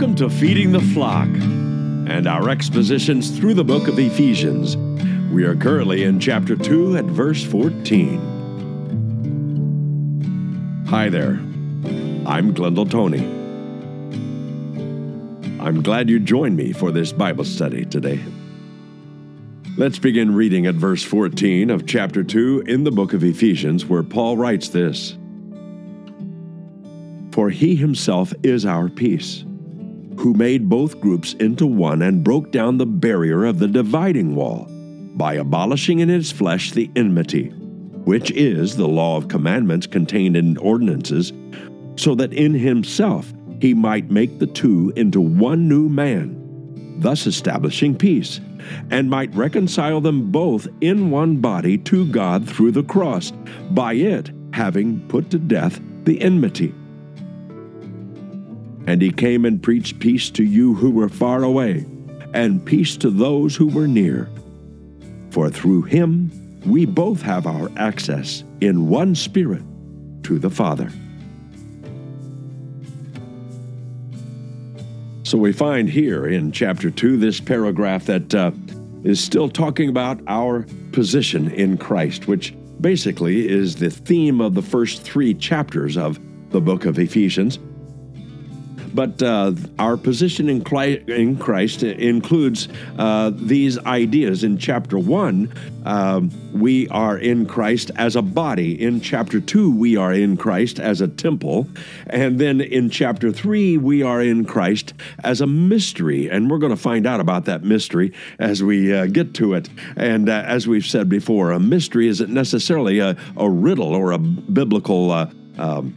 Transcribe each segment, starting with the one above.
Welcome to Feeding the Flock and our expositions through the book of Ephesians. We are currently in chapter 2 at verse 14. Hi there. I'm Glendale Tony. I'm glad you joined me for this Bible study today. Let's begin reading at verse 14 of chapter 2 in the book of Ephesians, where Paul writes this For he himself is our peace who made both groups into one and broke down the barrier of the dividing wall by abolishing in his flesh the enmity, which is the law of commandments contained in ordinances, so that in himself he might make the two into one new man, thus establishing peace, and might reconcile them both in one body to God through the cross, by it having put to death the enmity. And he came and preached peace to you who were far away, and peace to those who were near. For through him we both have our access in one Spirit to the Father. So we find here in chapter 2 this paragraph that uh, is still talking about our position in Christ, which basically is the theme of the first three chapters of the book of Ephesians. But uh, our position in Christ includes uh, these ideas. In chapter 1, um, we are in Christ as a body. In chapter 2, we are in Christ as a temple. And then in chapter 3, we are in Christ as a mystery. And we're going to find out about that mystery as we uh, get to it. And uh, as we've said before, a mystery isn't necessarily a, a riddle or a biblical. Uh, um,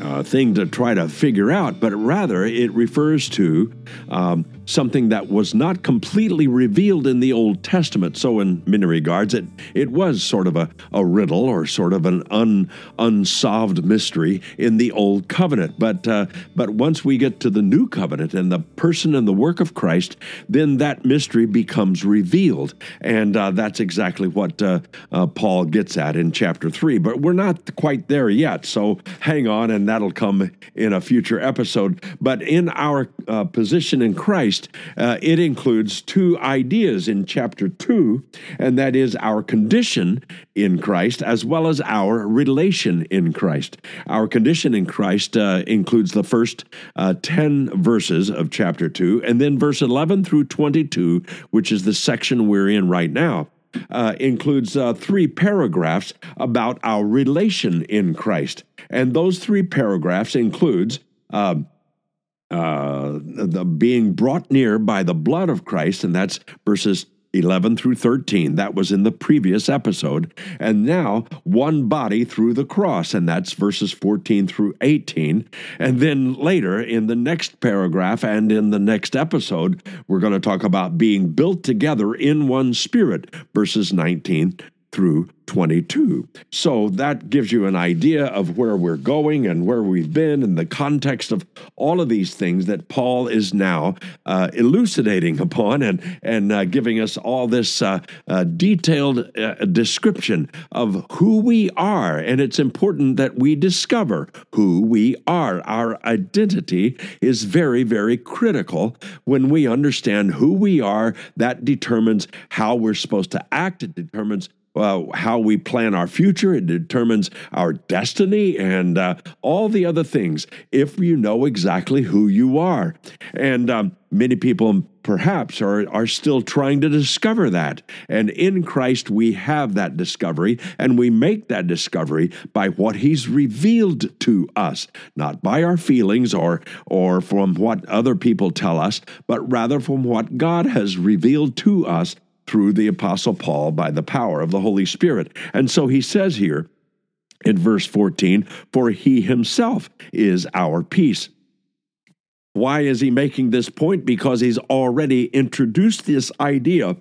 uh, thing to try to figure out, but rather it refers to um, something that was not completely revealed in the Old Testament. So, in many regards, it, it was sort of a, a riddle or sort of an un, unsolved mystery in the Old Covenant. But, uh, but once we get to the New Covenant and the person and the work of Christ, then that mystery becomes revealed. And uh, that's exactly what uh, uh Paul gets at in chapter 3. But we're not quite there yet. So, hang on, and that'll come in a future episode. But in our uh, position in Christ, Christ, uh, it includes two ideas in chapter 2, and that is our condition in Christ as well as our relation in Christ. Our condition in Christ uh, includes the first uh, 10 verses of chapter 2, and then verse 11 through 22, which is the section we're in right now. Uh, includes uh, three paragraphs about our relation in Christ, and those three paragraphs includes uh, uh, the being brought near by the blood of Christ, and that's verses 11 through 13. That was in the previous episode. And now, one body through the cross, and that's verses 14 through 18. And then later, in the next paragraph and in the next episode, we're going to talk about being built together in one spirit, verses 19 through 22. So that gives you an idea of where we're going and where we've been in the context of all of these things that Paul is now uh, elucidating upon and, and uh, giving us all this uh, uh detailed uh, description of who we are. And it's important that we discover who we are. Our identity is very, very critical. When we understand who we are, that determines how we're supposed to act, it determines uh, how we plan our future. It determines our destiny and uh, all the other things if you know exactly who you are. And um, many people perhaps are, are still trying to discover that. And in Christ, we have that discovery, and we make that discovery by what He's revealed to us, not by our feelings or, or from what other people tell us, but rather from what God has revealed to us through the Apostle Paul by the power of the Holy Spirit. And so he says here in verse 14, For he himself is our peace. Why is he making this point? Because he's already introduced this idea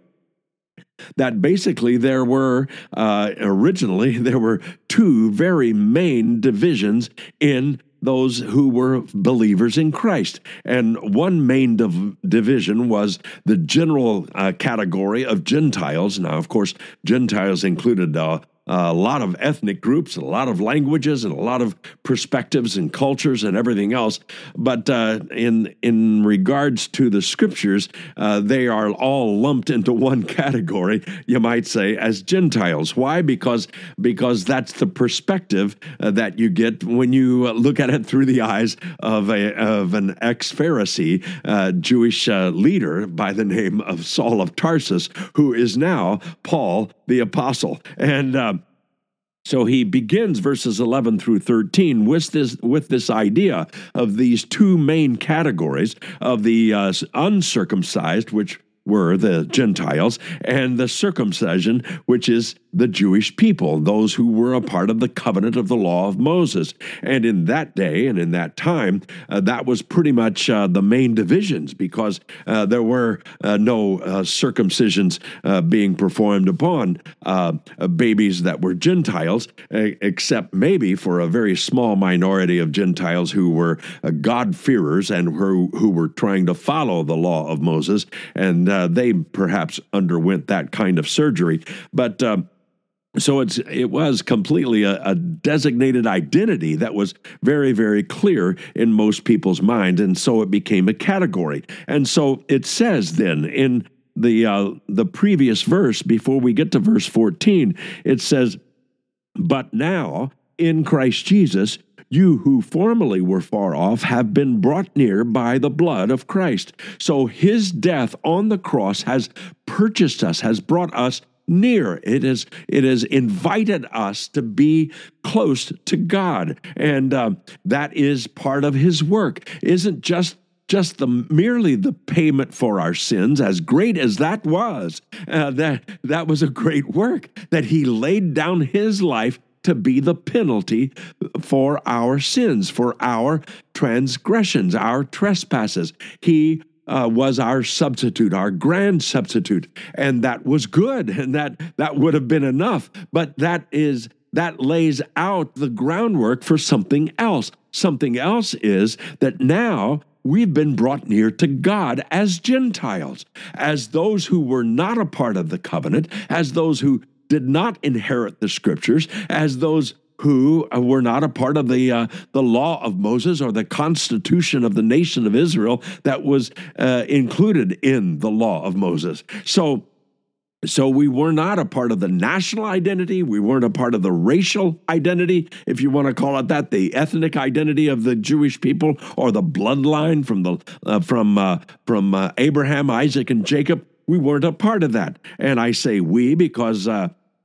that basically there were uh, originally there were two very main divisions in those who were believers in Christ. And one main div- division was the general uh, category of Gentiles. Now, of course, Gentiles included uh, a lot of ethnic groups, a lot of languages, and a lot of perspectives and cultures and everything else. But uh, in in regards to the scriptures, uh, they are all lumped into one category, you might say, as Gentiles. Why? Because because that's the perspective uh, that you get when you look at it through the eyes of a of an ex Pharisee uh, Jewish uh, leader by the name of Saul of Tarsus, who is now Paul the apostle, and. So he begins verses 11 through 13 with this with this idea of these two main categories of the uh, uncircumcised, which were the Gentiles, and the circumcision, which is the Jewish people, those who were a part of the covenant of the law of Moses. And in that day and in that time, uh, that was pretty much uh, the main divisions because uh, there were uh, no uh, circumcisions uh, being performed upon babies that were Gentiles, except maybe for a very small minority of Gentiles who were God-fearers and who, who were trying to follow the law of Moses. And they perhaps underwent that kind of surgery. But so it's it was completely a, a, designated identity that was very very clear in most people's mind, and so it became a category. And so it says then in the uh, the previous verse before we get to verse fourteen, it says, "But now in Christ Jesus." You who formerly were far off have been brought near by the blood of Christ. So his death on the cross has purchased us, has brought us near. It is it has invited us to be close to God, and uh, that is part of His work. Isn't just just the merely the payment for our sins, as great as that was, uh, that that was a great work. That He laid down His life to be the penalty for our sins, for our transgressions, our trespasses. He uh, was our substitute, our grand substitute, and that was good, and that that would have been enough. But that is that lays out the groundwork for something else. Something else is that now we've been brought near to God as Gentiles, as those who were not a part of the covenant, as those who did not inherit the scriptures, as those who uh, were not a part of the uh, the law of Moses or the constitution of the nation of Israel that was uh, included in the law of Moses. So. So we were not a part of the national identity. We weren't a part of the racial identity, if you want to call it that, the ethnic identity of the Jewish people, or the bloodline from the uh, from uh, from uh, Abraham, Isaac, and Jacob. We weren't a part of that. And I say we because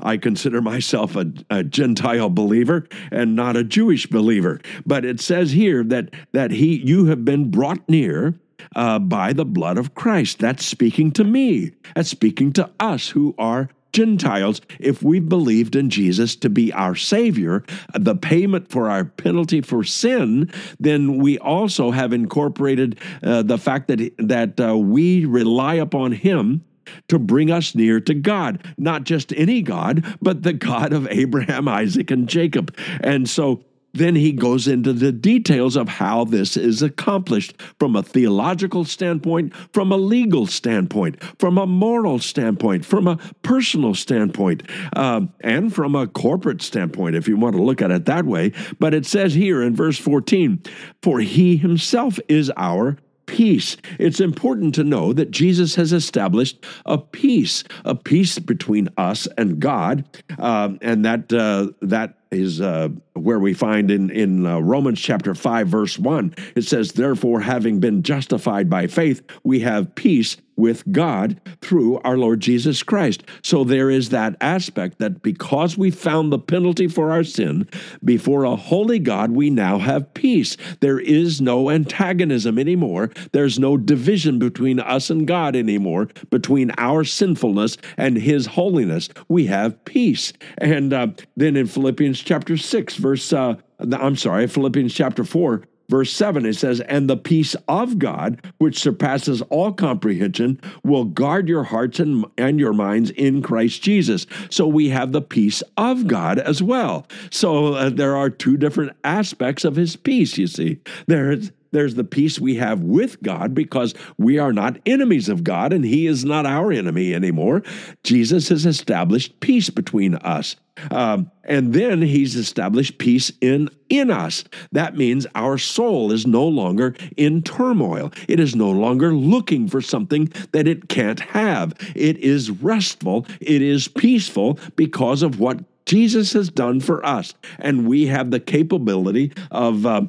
I consider myself a, a, Gentile believer and not a Jewish believer. But it says here that that he you have been brought near uh, by the blood of Christ. That's speaking to me. That's speaking to us who are Gentiles, if we believed in Jesus to be our Savior, the payment for our penalty for sin, then we also have incorporated uh, the fact that that uh, we rely upon Him to bring us near to God, not just any God, but the God of Abraham, Isaac, and Jacob. And so then he goes into the details of how this is accomplished from a theological standpoint, from a legal standpoint, from a moral standpoint, from a personal standpoint, um, and from a corporate standpoint, if you want to look at it that way. But it says here in verse 14, For he himself is our peace. It's important to know that Jesus has established a peace, a peace between us and God, uh, and that uh, that is uh, where we find in in uh, Romans chapter five verse one. It says, "Therefore, having been justified by faith, we have peace with God through our Lord Jesus Christ." So there is that aspect that because we found the penalty for our sin before a holy God, we now have peace. There is no antagonism anymore. There's no division between us and God anymore. Between our sinfulness and His holiness, we have peace. And uh, then in Philippians chapter 6, verse, uh, I'm sorry, Philippians chapter 4, verse 7, it says, And the peace of God, which surpasses all comprehension, will guard your hearts and, and your minds in Christ Jesus. So we have the peace of God as well. So uh, there are two different aspects of his peace, you see. There is there's the peace we have with God because we are not enemies of God and He is not our enemy anymore. Jesus has established peace between us. Um, and then he's established peace in in us. That means our soul is no longer in turmoil. It is no longer looking for something that it can't have. It is restful. It is peaceful because of what Jesus has done for us, and we have the capability of. Uh,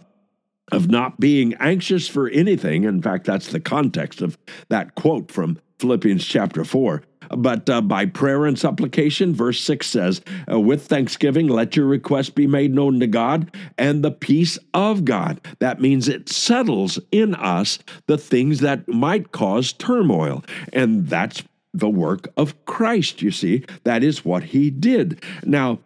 of not being anxious for anything. In fact, that's the context of that quote from Philippians chapter 4. But uh, by prayer and supplication, verse 6 says, uh, with thanksgiving, let your request be made known to God and the peace of God. That means it settles in us the things that might cause turmoil. And that's the work of Christ, you see. That is what he did. Now,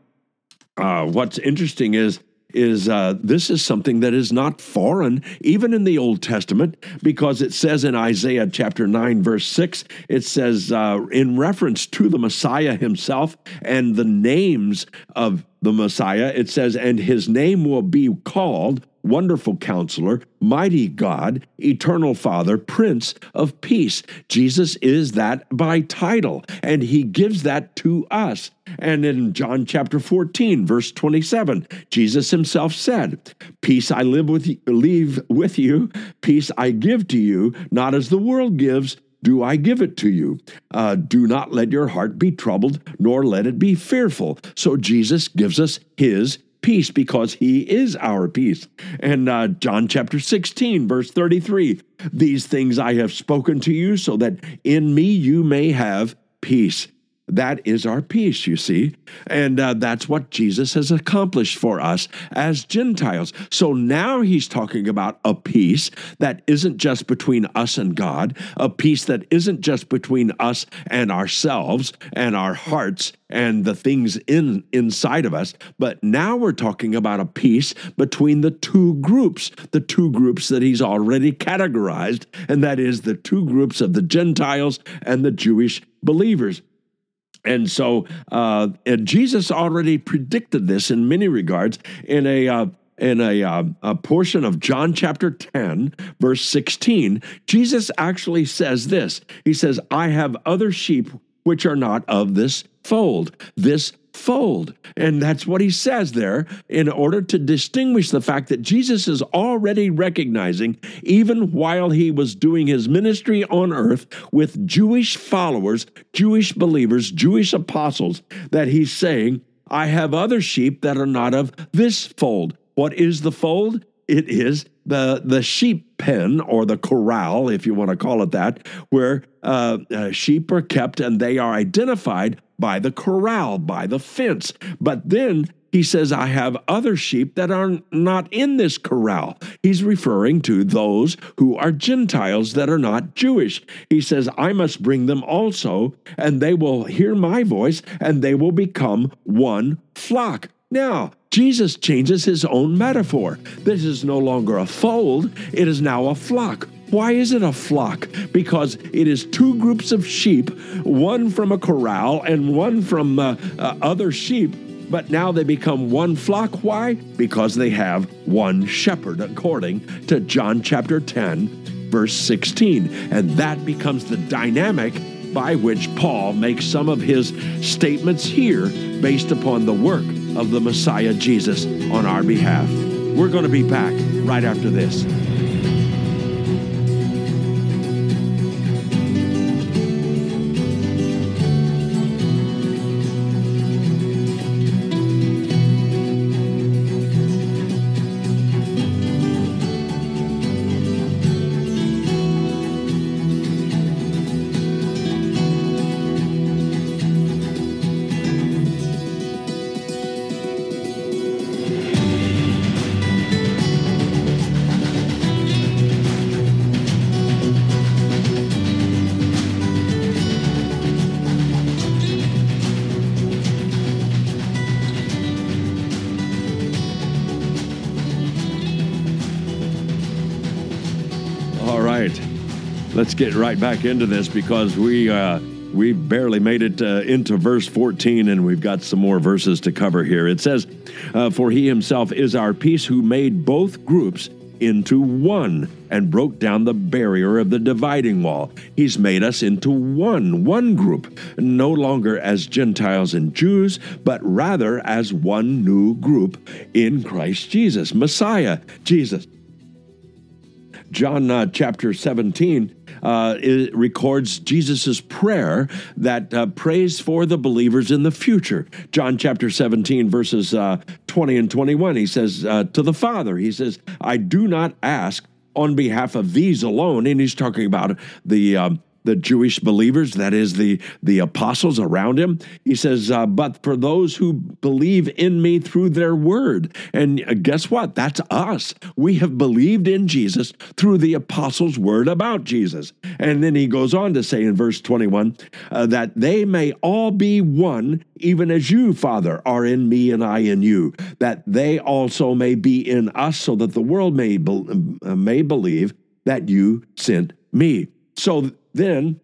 uh, what's interesting is is uh, this is something that is not foreign, even in the Old Testament, because it says in Isaiah chapter 9, verse 6, it says, uh, in reference to the Messiah himself and the names of the Messiah, it says, and his name will be called Wonderful Counselor, Mighty God, Eternal Father, Prince of Peace. Jesus is that by title, and he gives that to us. And in John chapter 14, verse 27, Jesus himself said, Peace I live with you, leave with you, peace I give to you, not as the world gives, do I give it to you? Uh, do not let your heart be troubled, nor let it be fearful. So Jesus gives us his peace because he is our peace. And uh, John chapter 16, verse 33 These things I have spoken to you so that in me you may have peace. That is our peace, you see. And uh, that's what Jesus has accomplished for us as Gentiles. So now he's talking about a peace that isn't just between us and God, a peace that isn't just between us and ourselves and our hearts and the things in inside of us, but now we're talking about a peace between the two groups, the two groups that he's already categorized, and that is the two groups of the Gentiles and the Jewish believers. And so uh, and Jesus already predicted this in many regards in a uh, in a, uh, a, portion of John chapter 10, verse 16, Jesus actually says this. He says, I have other sheep which are not of this fold. This fold. And that's what he says there in order to distinguish the fact that Jesus is already recognizing, even while he was doing his ministry on earth with Jewish followers, Jewish believers, Jewish apostles, that he's saying, I have other sheep that are not of this fold. What is the fold? It is the the sheep pen or the corral, if you want to call it that, where uh, uh, sheep are kept and they are identified by the corral, by the fence. But then he says, I have other sheep that are not in this corral. He's referring to those who are Gentiles that are not Jewish. He says, I must bring them also, and they will hear my voice, and they will become one flock. Now, Jesus changes his own metaphor. This is no longer a fold, it is now a flock. Why is it a flock? Because it is two groups of sheep, one from a corral and one from uh, uh, other sheep. But now they become one flock. Why? Because they have one shepherd, according to John chapter 10, verse 16. And that becomes the dynamic by which Paul makes some of his statements here based upon the work of the Messiah Jesus on our behalf. We're going to be back right after this. Let's get right back into this because we uh, we barely made it uh, into verse 14 and we've got some more verses to cover here. It says, uh, "For he himself is our peace, who made both groups into one and broke down the barrier of the dividing wall. He's made us into one, one group, no longer as Gentiles and Jews, but rather as one new group in Christ Jesus, Messiah, Jesus. John uh, chapter 17 uh, records Jesus' prayer that uh, prays for the believers in the future. John chapter 17, verses uh, 20 and 21, he says uh, to the Father, He says, I do not ask on behalf of these alone. And he's talking about the. Um, the Jewish believers, that is the the apostles around him. He says, uh, "But for those who believe in me through their word." And uh, guess what? That's us. We have believed in Jesus through the apostles' word about Jesus. And then he goes on to say in verse 21 uh, that they may all be one, even as you, Father, are in me and I in you, that they also may be in us, so that the world may be, uh, may believe that you sent me. So then,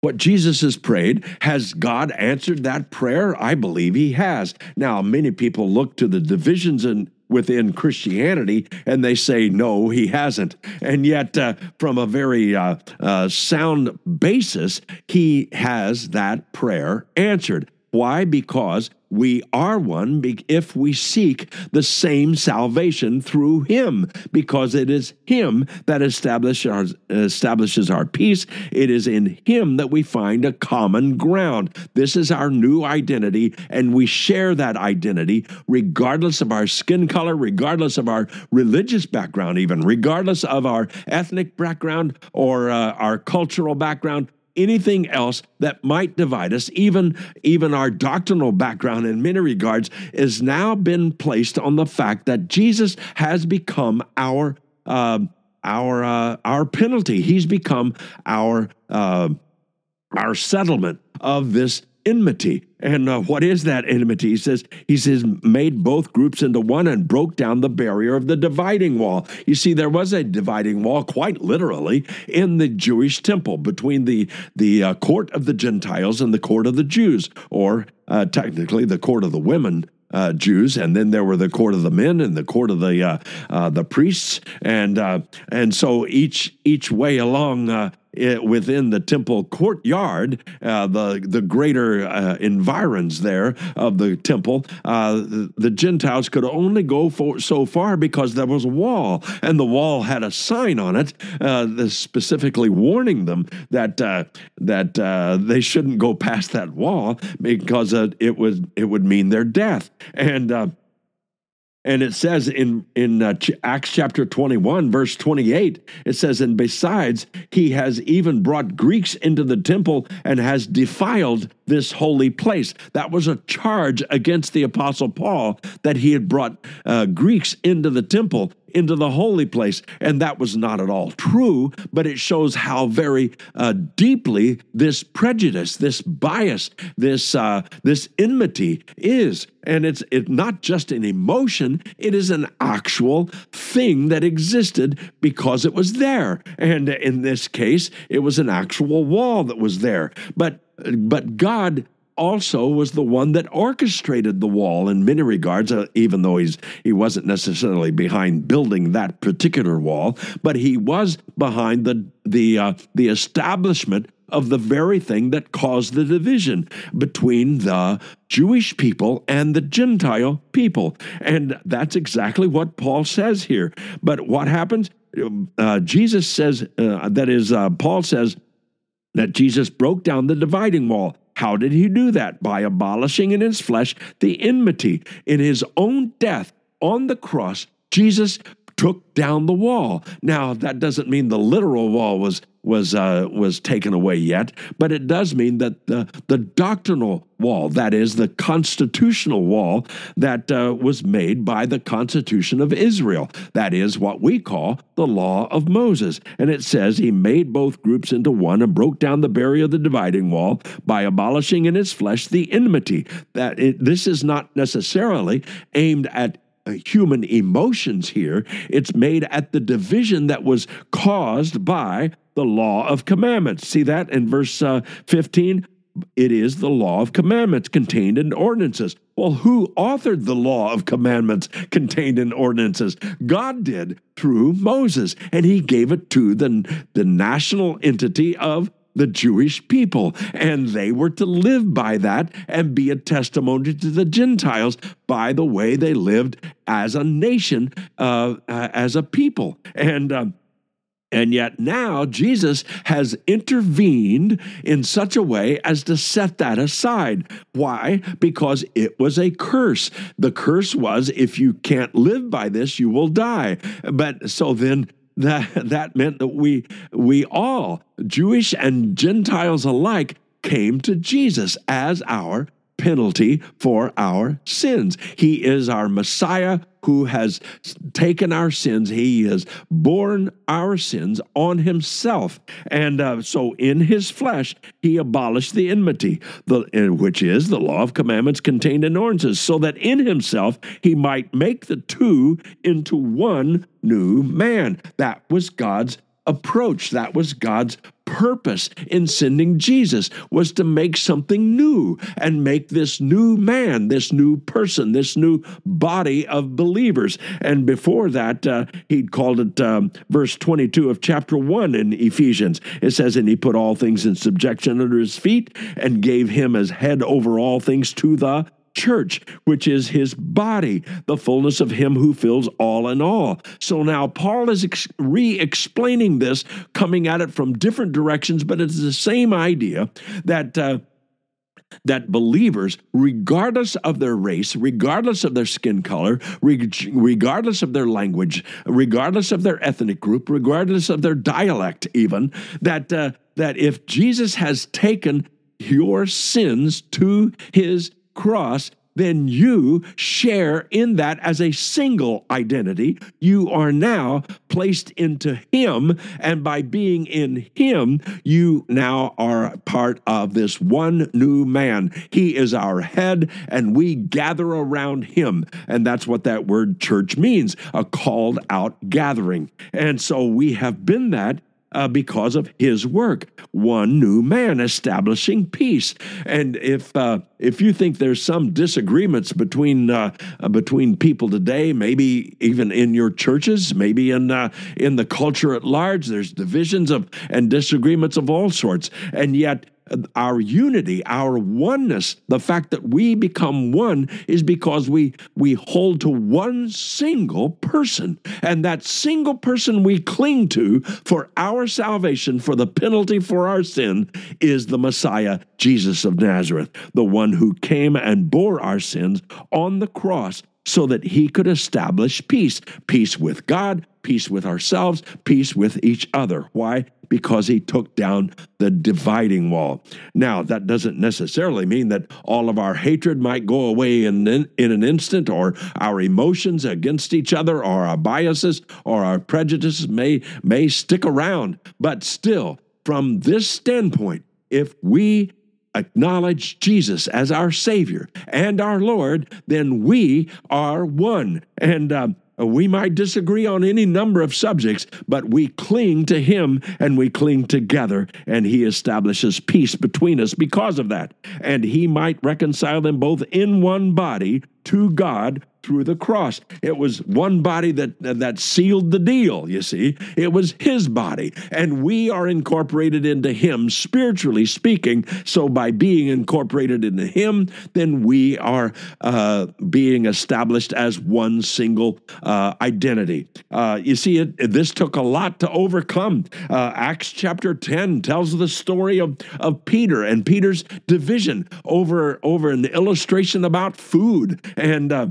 what Jesus has prayed, has God answered that prayer? I believe he has. Now, many people look to the divisions in, within Christianity and they say, no, he hasn't. And yet, uh, from a very uh, uh, sound basis, he has that prayer answered. Why? Because we are one if we seek the same salvation through Him, because it is Him that establishes our, establishes our peace. It is in Him that we find a common ground. This is our new identity, and we share that identity regardless of our skin color, regardless of our religious background, even regardless of our ethnic background or uh, our cultural background anything else that might divide us, even, even our doctrinal background in many regards, is now been placed on the fact that Jesus has become our uh, our uh, our penalty. He's become our uh, our settlement of this enmity. And uh, what is that enmity? He says, he says, made both groups into one and broke down the barrier of the dividing wall. You see, there was a dividing wall, quite literally, in the Jewish temple between the, the uh, court of the Gentiles and the court of the Jews, or uh, technically the court of the women. Uh, Jews, and then there were the court of the men and the court of the uh, uh, the priests, and and so each each way along it, within the temple courtyard, uh, the the greater uh, environs there of the temple, uh, the, the, Gentiles could only go for, so far because there was a wall, and the wall had a sign on it, uh, specifically warning them that uh, that they shouldn't go past that wall because it would it would mean their death and. And it says in in uh, Acts chapter 21 verse 28 it says and besides he has even brought Greeks into the temple and has defiled this holy place. That was a charge against the apostle Paul that he had brought uh, Greeks into the temple into the holy place. And that was not at all true, but it shows how very uh, deeply this prejudice, this bias, this, uh, this enmity is. And it's it, not just an emotion, it is an actual thing that existed because it was there. And in this case, it was an actual wall that was there. But but God also was the one that orchestrated the wall in many regards, uh, even though he's he wasn't necessarily behind building that particular wall, but he was behind the the uh, the establishment of the very thing that caused the division between the Jewish people and the Gentile people. And that's exactly what Paul says here. But what happens? Uh, Jesus says, uh, that is, uh, Paul says that Jesus broke down the dividing wall. How did he do that? By abolishing in his flesh the enmity. In his own death on the cross, Jesus took down the wall. Now, that doesn't mean the literal wall was was uh, was taken away yet, but it does mean that the the doctrinal wall, that is the constitutional wall that uh, was made by the Constitution of Israel, that is what we call the law of Moses. And it says he made both groups into one and broke down the barrier of the dividing wall by abolishing in his flesh the enmity. That it, this is not necessarily aimed at human emotions here. It's made at the division that was caused by the law of commandments. See that in verse uh, 15? It is the law of commandments contained in ordinances. well, who authored the law of commandments contained in ordinances? God did through Moses, and he gave it to the, the national entity of the Jewish people, and they were to live by that and be a testimony to the Gentiles by the way they lived as a nation, uh, uh, as a people. And uh, and yet now Jesus has intervened in such a way as to set that aside. Why? Because it was a curse. The curse was if you can't live by this, you will die. But so then that that meant that we we all, Jewish and Gentiles alike, came to Jesus as our penalty for our sins. He is our Messiah who has taken our sins. He has borne our sins on himself. And uh, so in his flesh, he abolished the enmity, the, which is the law of commandments contained in ordinances, so that in himself he might make the two into one new man. That was God's approach. That was God's purpose in sending Jesus was to make something new and make this new man, this new person, this new body of believers. And before that, uh, he'd called it um, verse 22 of chapter 1 in Ephesians. It says, And he put all things in subjection under his feet and gave him as head over all things to the church, which is his body, the fullness of him who fills all in all. So now Paul is ex- re explaining this, coming at it from different directions, but it's the same idea that. Uh, that believers, regardless of their race, regardless of their skin color, regardless of their language, regardless of their ethnic group, regardless of their dialect, even, that, uh, that if Jesus has taken your sins to his cross, then you share in that as a single identity. You are now placed into Him, and by being in Him, you now are part of this one new man. He is our head, and we gather around Him. And that's what that word church means a called out gathering. And so we have been that uh, because of his work. One new man establishing peace. And if uh, if you think there's some disagreements between uh, uh between people today, maybe even in your churches, maybe in uh, in the culture at large, there's divisions of and disagreements of all sorts, and yet our unity, our oneness, the fact that we become one is because we we hold to one single person. And that single person we cling to for our salvation, for the penalty for our sin, is the Messiah, Jesus of Nazareth, the one who came and bore our sins on the cross so that he could establish peace peace with God, peace with ourselves, peace with each other. Why? because he took down the dividing wall. Now, that doesn't necessarily mean that all of our hatred might go away in, in, an instant, or our emotions against each other, or our biases, or our prejudices may, may stick around. But still, from this standpoint, if we acknowledge Jesus as our Savior and our Lord, then we are one. And um, we might disagree on any number of subjects, but we cling to Him and we cling together, and He establishes peace between us because of that. And He might reconcile them both in one body to God through the cross. It was one body that that sealed the deal, you see. It was his body, and we are incorporated into him spiritually speaking. So by being incorporated into him, then we are uh, being established as one single uh, identity. Uh, you see, it, this took a lot to overcome. Uh, Acts chapter 10 tells the story of, of Peter and Peter's division over over an illustration about food and uh,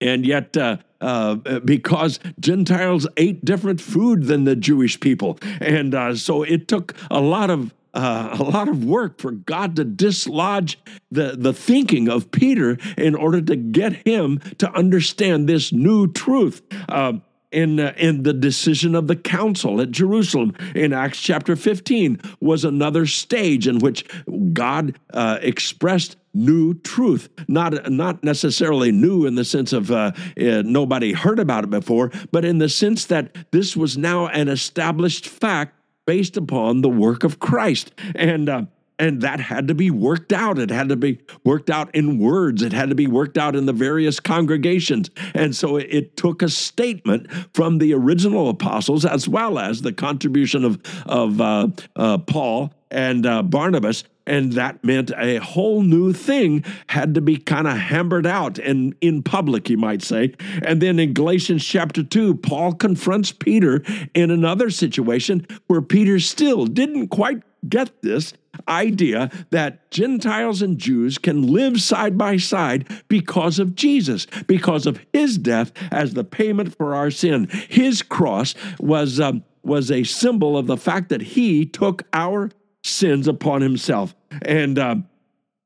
and yet uh, uh, because Gentiles ate different food than the Jewish people, and uh, so it took a lot of uh, a lot of work for God to dislodge the, the thinking of Peter in order to get him to understand this new truth. Uh, in, uh, in the decision of the council at Jerusalem. In Acts chapter 15 was another stage in which God uh, expressed new truth. Not not necessarily new in the sense of uh, uh, nobody heard about it before but in the sense that this was now an established fact based upon the work of Christ. And uh, And that had to be worked out. It had to be worked out in words. It had to be worked out in the various congregations. And so it, took a statement from the original apostles as well as the contribution of, of uh, uh, Paul and uh, Barnabas and that meant a whole new thing had to be kind of hammered out and in public, you might say. And then in Galatians chapter 2, Paul confronts Peter in another situation where Peter still didn't quite get this idea that Gentiles and Jews can live side by side because of Jesus, because of his death as the payment for our sin. His cross was. Um, was a symbol of the fact that he took our sins upon himself. And uh,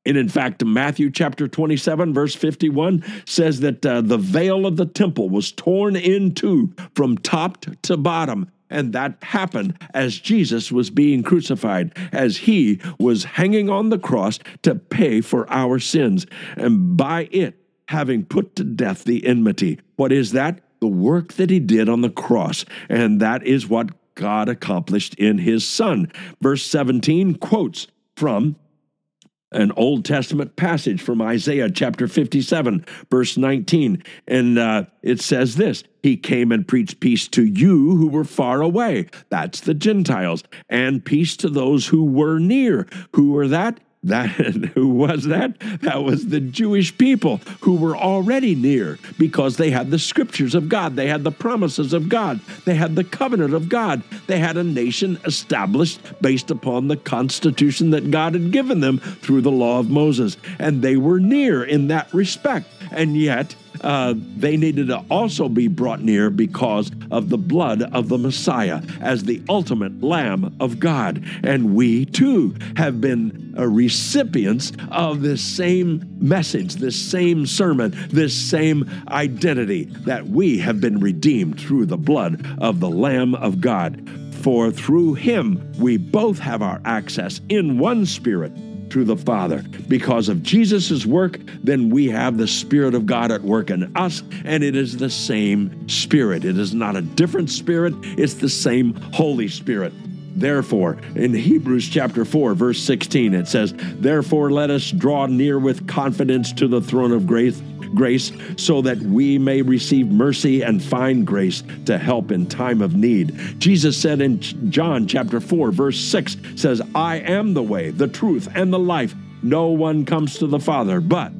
and in fact, Matthew chapter 27, verse 51 says that uh, the veil of the temple was torn in two from top to bottom. And that happened as Jesus was being crucified, as he was hanging on the cross to pay for our sins. And by it, having put to death the enmity. What is that? The work that he did on the cross. And that is what God accomplished in his Son. Verse 17 quotes from an Old Testament passage from Isaiah chapter 57, verse 19. And uh, it says this He came and preached peace to you who were far away. That's the Gentiles. And peace to those who were near. Who were that? That who was that? That was the Jewish people who were already near because they had the scriptures of God, they had the promises of God, they had the covenant of God, they had a nation established based upon the constitution that God had given them through the law of Moses, and they were near in that respect. And yet, uh, they needed to also be brought near because of the blood of the Messiah as the ultimate Lamb of God. And we too have been uh, recipients of this same message, this same sermon, this same identity that we have been redeemed through the blood of the Lamb of God. For through him we both have our access in one spirit to the Father. Because of Jesus' work, then we have the Spirit of God at work in us, and it is the same Spirit. It is not a different Spirit, it's the same Holy Spirit. Therefore, in Hebrews chapter 4, verse 16, it says, Therefore, let us draw near with confidence to the throne of grace grace so that we may receive mercy and find grace to help in time of need. Jesus said in John chapter 4 verse 6 says, "I am the way, the truth and the life. No one comes to the Father but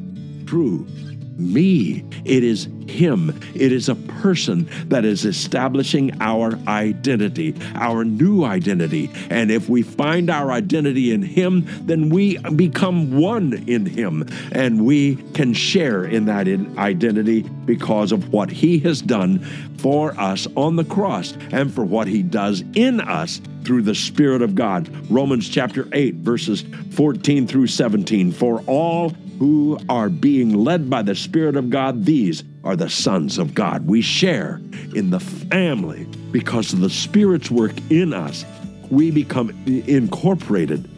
through me. It is Him. It is a person that is establishing our identity, our new identity. And if we find our identity in Him, then we become one in Him and we can share in that identity because of what He has done for us on the cross and for what He does in us through the Spirit of God. Romans chapter 8, verses 14 through 17. For all who are being led by the Spirit of God, these are the sons of God. We share in the family because of the Spirit's work in us. We become incorporated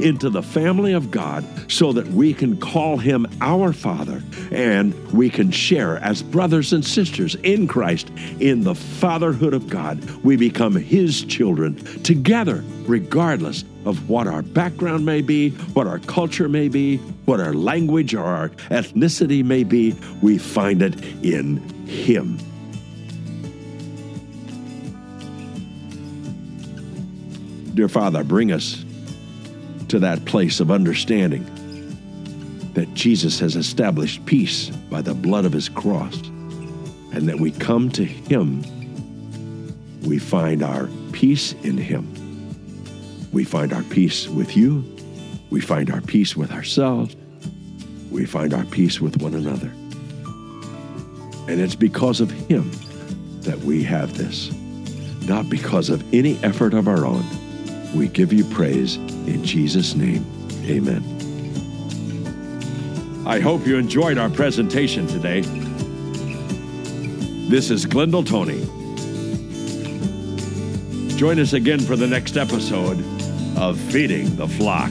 into the family of God so that we can call him our Father and we can share as brothers and sisters in Christ in the fatherhood of God. We become his children together, regardless of what our background may be, what our culture may be, what our language or our ethnicity may be. We find it in him. Dear Father, bring us to that place of understanding that Jesus has established peace by the blood of his cross, and that we come to him, we find our peace in him. We find our peace with you, we find our peace with ourselves, we find our peace with one another. And it's because of him that we have this, not because of any effort of our own. We give you praise in Jesus' name. Amen. I hope you enjoyed our presentation today. This is Glendale Tony. Join us again for the next episode of Feeding the Flock.